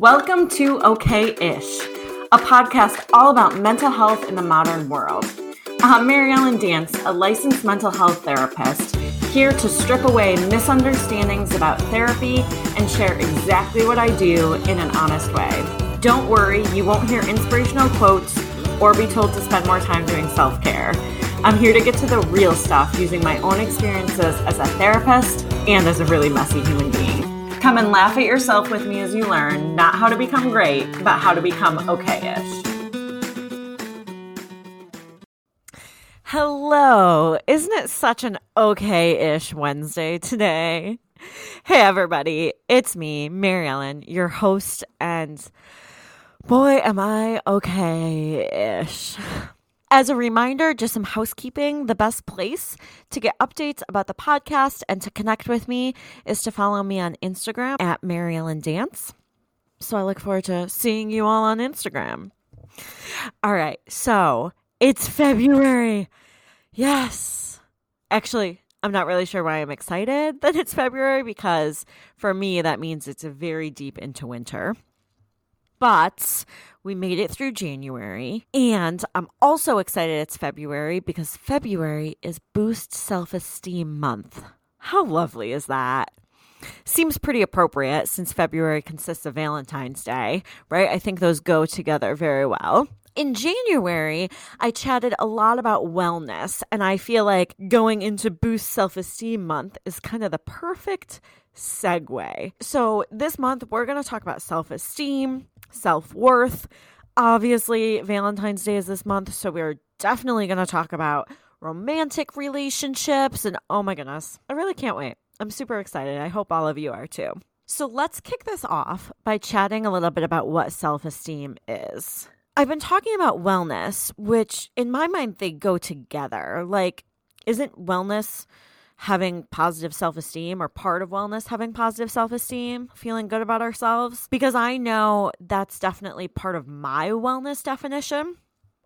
Welcome to Okay Ish, a podcast all about mental health in the modern world. I'm Mary Ellen Dance, a licensed mental health therapist, here to strip away misunderstandings about therapy and share exactly what I do in an honest way. Don't worry, you won't hear inspirational quotes or be told to spend more time doing self care. I'm here to get to the real stuff using my own experiences as a therapist and as a really messy human being. Come and laugh at yourself with me as you learn not how to become great, but how to become okay ish. Hello. Isn't it such an okay ish Wednesday today? Hey, everybody. It's me, Mary Ellen, your host, and boy, am I okay ish. As a reminder, just some housekeeping. The best place to get updates about the podcast and to connect with me is to follow me on Instagram at Mary Ellen Dance. So I look forward to seeing you all on Instagram. All right, so it's February. Yes. Actually, I'm not really sure why I'm excited that it's February because for me, that means it's very deep into winter. But we made it through January. And I'm also excited it's February because February is Boost Self Esteem Month. How lovely is that? Seems pretty appropriate since February consists of Valentine's Day, right? I think those go together very well. In January, I chatted a lot about wellness, and I feel like going into Boost Self Esteem Month is kind of the perfect segue. So, this month, we're going to talk about self esteem, self worth. Obviously, Valentine's Day is this month, so we're definitely going to talk about romantic relationships. And oh my goodness, I really can't wait. I'm super excited. I hope all of you are too. So, let's kick this off by chatting a little bit about what self esteem is. I've been talking about wellness, which in my mind, they go together. Like, isn't wellness having positive self esteem or part of wellness having positive self esteem, feeling good about ourselves, because I know that's definitely part of my wellness definition.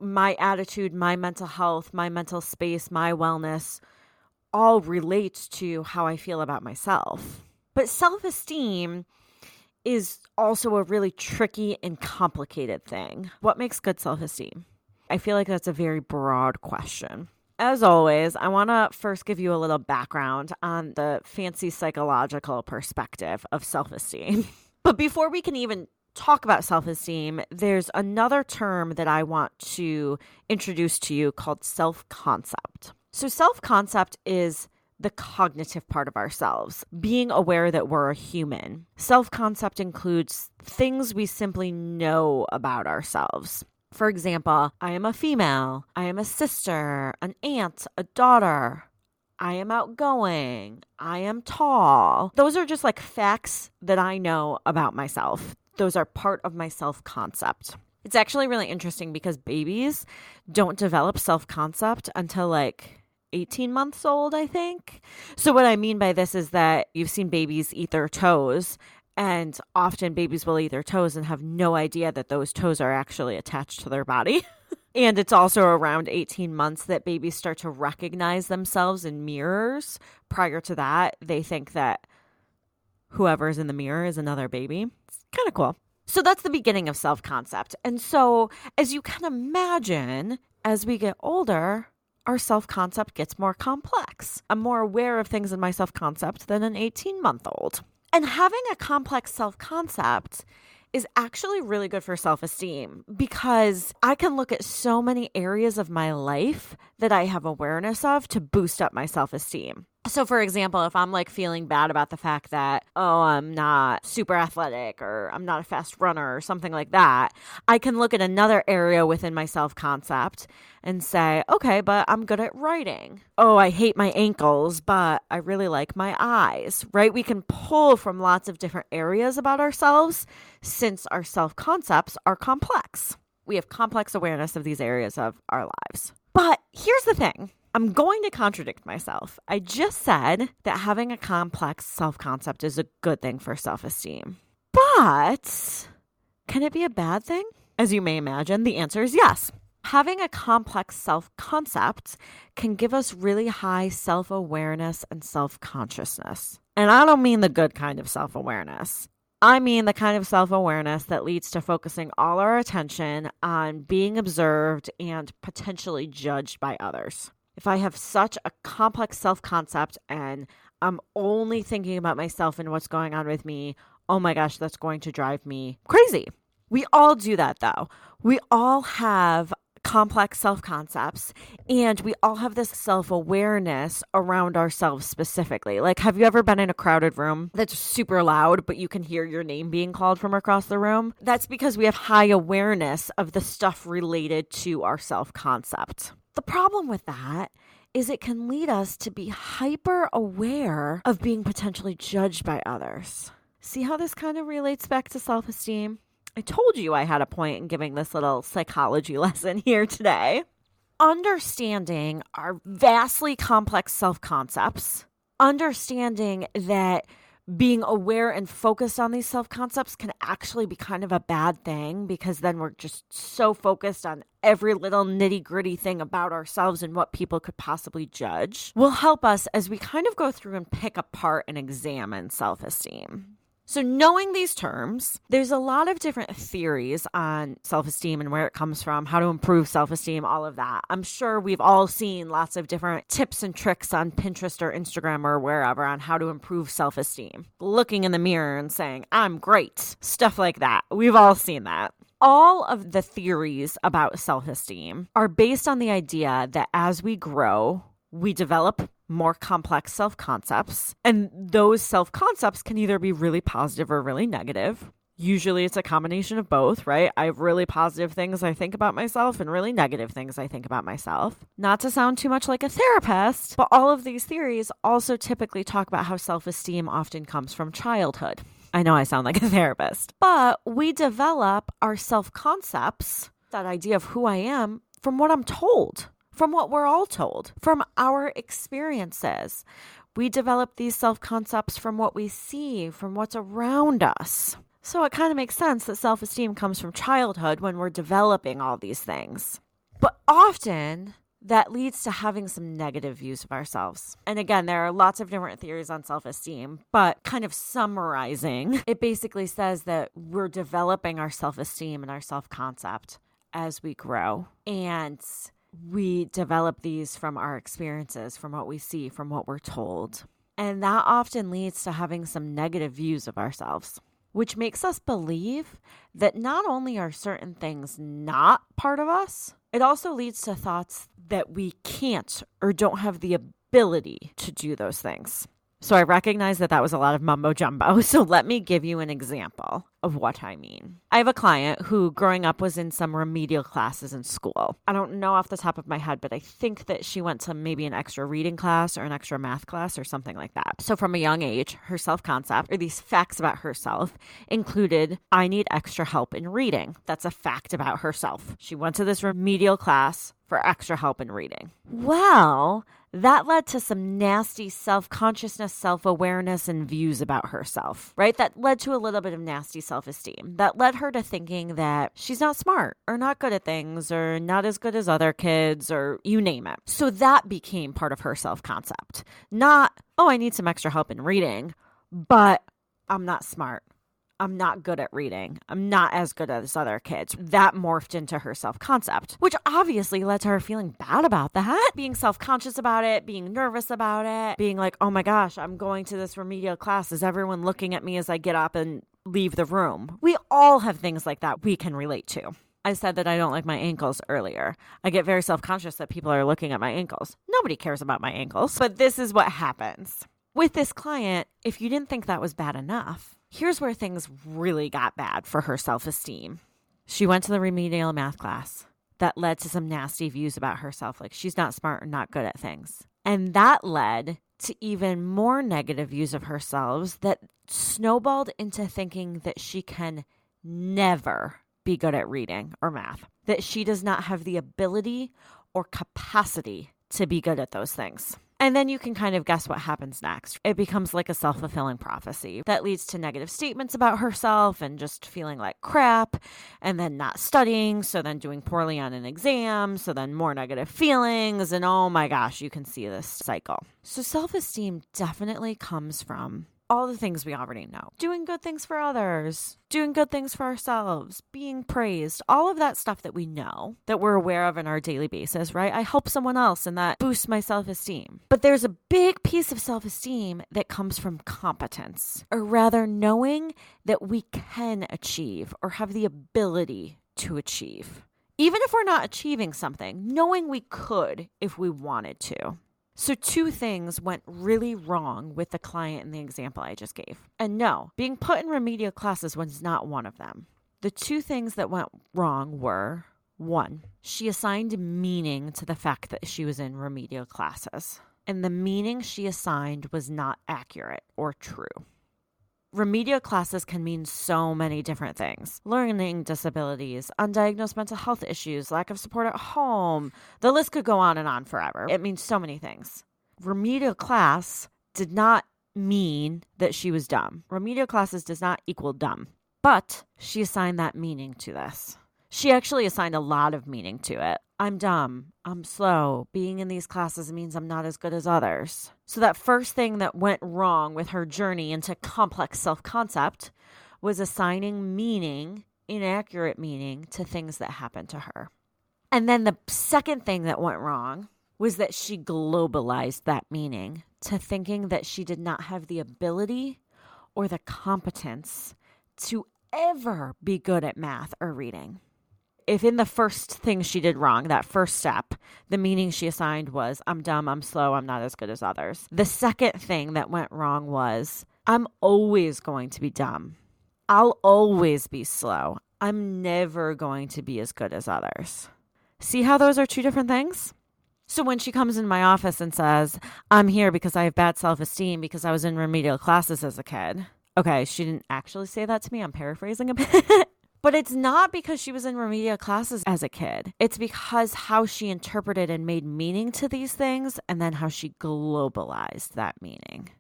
My attitude, my mental health, my mental space, my wellness all relates to how I feel about myself. But self esteem is also a really tricky and complicated thing. What makes good self esteem? I feel like that's a very broad question. As always, I want to first give you a little background on the fancy psychological perspective of self esteem. but before we can even talk about self esteem, there's another term that I want to introduce to you called self concept. So, self concept is the cognitive part of ourselves, being aware that we're a human. Self concept includes things we simply know about ourselves. For example, I am a female, I am a sister, an aunt, a daughter. I am outgoing. I am tall. Those are just like facts that I know about myself. Those are part of my self concept. It's actually really interesting because babies don't develop self concept until like 18 months old, I think. So, what I mean by this is that you've seen babies eat their toes and often babies will eat their toes and have no idea that those toes are actually attached to their body. and it's also around 18 months that babies start to recognize themselves in mirrors. Prior to that, they think that whoever's in the mirror is another baby. It's kind of cool. So that's the beginning of self concept. And so, as you can imagine, as we get older, our self concept gets more complex. I'm more aware of things in my self concept than an 18 month old. And having a complex self concept is actually really good for self esteem because I can look at so many areas of my life that I have awareness of to boost up my self esteem. So, for example, if I'm like feeling bad about the fact that, oh, I'm not super athletic or I'm not a fast runner or something like that, I can look at another area within my self concept and say, okay, but I'm good at writing. Oh, I hate my ankles, but I really like my eyes, right? We can pull from lots of different areas about ourselves since our self concepts are complex. We have complex awareness of these areas of our lives. But here's the thing I'm going to contradict myself. I just said that having a complex self concept is a good thing for self esteem. But can it be a bad thing? As you may imagine, the answer is yes. Having a complex self concept can give us really high self awareness and self consciousness. And I don't mean the good kind of self awareness. I mean the kind of self awareness that leads to focusing all our attention on being observed and potentially judged by others. If I have such a complex self concept and I'm only thinking about myself and what's going on with me, oh my gosh, that's going to drive me crazy. We all do that though. We all have complex self concepts and we all have this self awareness around ourselves specifically. Like, have you ever been in a crowded room that's super loud, but you can hear your name being called from across the room? That's because we have high awareness of the stuff related to our self concept. The problem with that is it can lead us to be hyper aware of being potentially judged by others. See how this kind of relates back to self esteem? I told you I had a point in giving this little psychology lesson here today. Understanding our vastly complex self concepts, understanding that being aware and focused on these self concepts can actually be kind of a bad thing because then we're just so focused on every little nitty gritty thing about ourselves and what people could possibly judge will help us as we kind of go through and pick apart and examine self esteem. So, knowing these terms, there's a lot of different theories on self esteem and where it comes from, how to improve self esteem, all of that. I'm sure we've all seen lots of different tips and tricks on Pinterest or Instagram or wherever on how to improve self esteem. Looking in the mirror and saying, I'm great, stuff like that. We've all seen that all of the theories about self esteem are based on the idea that as we grow, we develop more complex self concepts. And those self concepts can either be really positive or really negative. Usually it's a combination of both, right? I have really positive things I think about myself and really negative things I think about myself. Not to sound too much like a therapist, but all of these theories also typically talk about how self esteem often comes from childhood. I know I sound like a therapist, but we develop our self concepts, that idea of who I am, from what I'm told from what we're all told, from our experiences. We develop these self concepts from what we see, from what's around us. So it kind of makes sense that self esteem comes from childhood when we're developing all these things. But often, that leads to having some negative views of ourselves. And again, there are lots of different theories on self esteem, but kind of summarizing, it basically says that we're developing our self esteem and our self concept as we grow. And we develop these from our experiences, from what we see, from what we're told. And that often leads to having some negative views of ourselves, which makes us believe that not only are certain things not part of us, it also leads to thoughts that we can't or don't have the ability to do those things. So I recognize that that was a lot of mumbo jumbo. So let me give you an example of what I mean. I have a client who, growing up, was in some remedial classes in school. I don't know off the top of my head, but I think that she went to maybe an extra reading class or an extra math class or something like that. So from a young age, her self concept or these facts about herself included I need extra help in reading. That's a fact about herself. She went to this remedial class for extra help in reading. Well, that led to some nasty self consciousness, self awareness, and views about herself, right? That led to a little bit of nasty self esteem. That led her to thinking that she's not smart or not good at things or not as good as other kids or you name it. So that became part of her self concept. Not, oh, I need some extra help in reading, but I'm not smart. I'm not good at reading. I'm not as good as other kids. That morphed into her self concept, which obviously led to her feeling bad about that, being self conscious about it, being nervous about it, being like, oh my gosh, I'm going to this remedial class. Is everyone looking at me as I get up and leave the room? We all have things like that we can relate to. I said that I don't like my ankles earlier. I get very self conscious that people are looking at my ankles. Nobody cares about my ankles, but this is what happens. With this client, if you didn't think that was bad enough, Here's where things really got bad for her self esteem. She went to the remedial math class that led to some nasty views about herself, like she's not smart or not good at things. And that led to even more negative views of herself that snowballed into thinking that she can never be good at reading or math, that she does not have the ability or capacity to be good at those things. And then you can kind of guess what happens next. It becomes like a self fulfilling prophecy that leads to negative statements about herself and just feeling like crap, and then not studying. So then doing poorly on an exam. So then more negative feelings. And oh my gosh, you can see this cycle. So self esteem definitely comes from all the things we already know doing good things for others, doing good things for ourselves, being praised, all of that stuff that we know, that we're aware of on our daily basis, right? I help someone else and that boosts my self esteem. But there's a big piece of self esteem that comes from competence, or rather, knowing that we can achieve or have the ability to achieve. Even if we're not achieving something, knowing we could if we wanted to. So, two things went really wrong with the client in the example I just gave. And no, being put in remedial classes was not one of them. The two things that went wrong were one, she assigned meaning to the fact that she was in remedial classes, and the meaning she assigned was not accurate or true. Remedial classes can mean so many different things learning disabilities, undiagnosed mental health issues, lack of support at home. The list could go on and on forever. It means so many things. Remedial class did not mean that she was dumb. Remedial classes does not equal dumb, but she assigned that meaning to this. She actually assigned a lot of meaning to it. I'm dumb. I'm slow. Being in these classes means I'm not as good as others. So, that first thing that went wrong with her journey into complex self concept was assigning meaning, inaccurate meaning, to things that happened to her. And then the second thing that went wrong was that she globalized that meaning to thinking that she did not have the ability or the competence to ever be good at math or reading if in the first thing she did wrong, that first step, the meaning she assigned was, I'm dumb, I'm slow, I'm not as good as others. The second thing that went wrong was, I'm always going to be dumb. I'll always be slow. I'm never going to be as good as others. See how those are two different things? So when she comes in my office and says, I'm here because I have bad self esteem because I was in remedial classes as a kid. Okay, she didn't actually say that to me. I'm paraphrasing a bit. But it's not because she was in remedial classes as a kid. It's because how she interpreted and made meaning to these things and then how she globalized that meaning.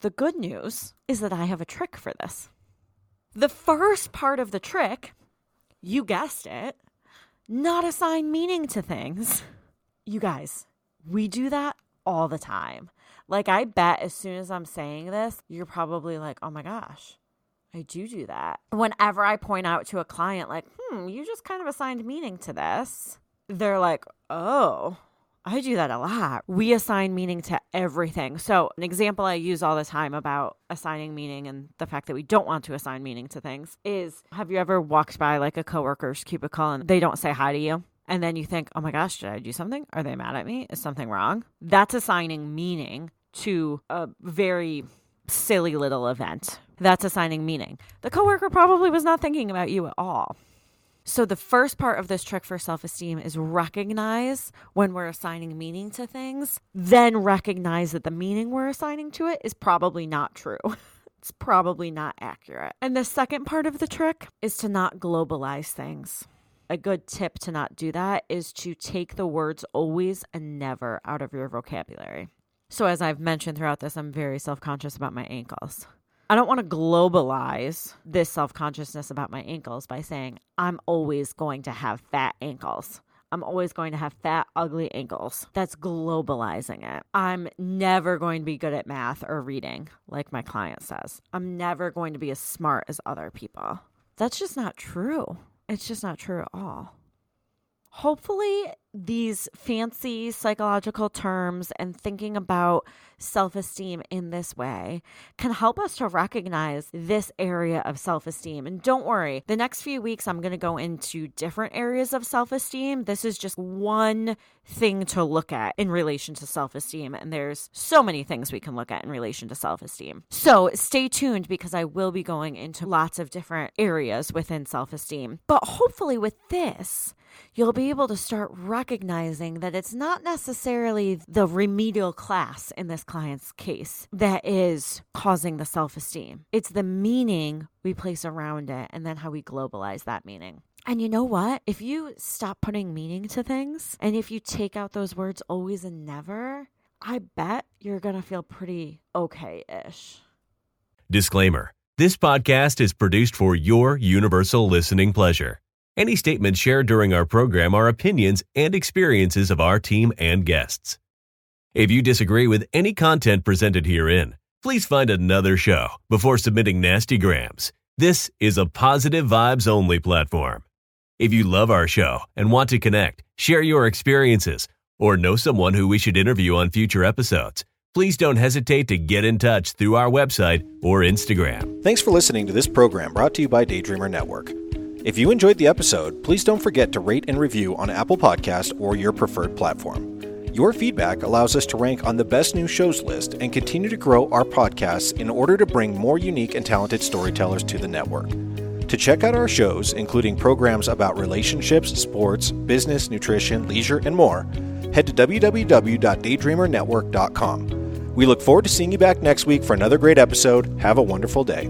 The good news is that I have a trick for this. The first part of the trick, you guessed it, not assign meaning to things. You guys, we do that all the time. Like, I bet as soon as I'm saying this, you're probably like, oh my gosh, I do do that. Whenever I point out to a client, like, hmm, you just kind of assigned meaning to this, they're like, oh, I do that a lot. We assign meaning to everything. So, an example I use all the time about assigning meaning and the fact that we don't want to assign meaning to things is have you ever walked by like a coworker's cubicle and they don't say hi to you? And then you think, oh my gosh, did I do something? Are they mad at me? Is something wrong? That's assigning meaning to a very silly little event. That's assigning meaning. The coworker probably was not thinking about you at all. So, the first part of this trick for self esteem is recognize when we're assigning meaning to things, then recognize that the meaning we're assigning to it is probably not true. it's probably not accurate. And the second part of the trick is to not globalize things. A good tip to not do that is to take the words always and never out of your vocabulary. So, as I've mentioned throughout this, I'm very self conscious about my ankles. I don't want to globalize this self consciousness about my ankles by saying I'm always going to have fat ankles. I'm always going to have fat, ugly ankles. That's globalizing it. I'm never going to be good at math or reading, like my client says. I'm never going to be as smart as other people. That's just not true. It's just not true at all. Hopefully, these fancy psychological terms and thinking about self esteem in this way can help us to recognize this area of self esteem. And don't worry, the next few weeks I'm going to go into different areas of self esteem. This is just one thing to look at in relation to self esteem. And there's so many things we can look at in relation to self esteem. So stay tuned because I will be going into lots of different areas within self esteem. But hopefully, with this, you'll be able to start recognizing that it's not necessarily the remedial class in this client's case that is causing the self esteem. It's the meaning we place around it and then how we globalize that meaning. And you know what? If you stop putting meaning to things and if you take out those words always and never, I bet you're going to feel pretty okay ish. Disclaimer This podcast is produced for your universal listening pleasure. Any statements shared during our program are opinions and experiences of our team and guests. If you disagree with any content presented herein, please find another show before submitting nasty grams. This is a positive vibes only platform. If you love our show and want to connect, share your experiences, or know someone who we should interview on future episodes, please don't hesitate to get in touch through our website or Instagram. Thanks for listening to this program brought to you by Daydreamer Network. If you enjoyed the episode, please don't forget to rate and review on Apple Podcast or your preferred platform. Your feedback allows us to rank on the best new shows list and continue to grow our podcasts in order to bring more unique and talented storytellers to the network. To check out our shows, including programs about relationships, sports, business, nutrition, leisure, and more, head to www.daydreamernetwork.com. We look forward to seeing you back next week for another great episode. Have a wonderful day.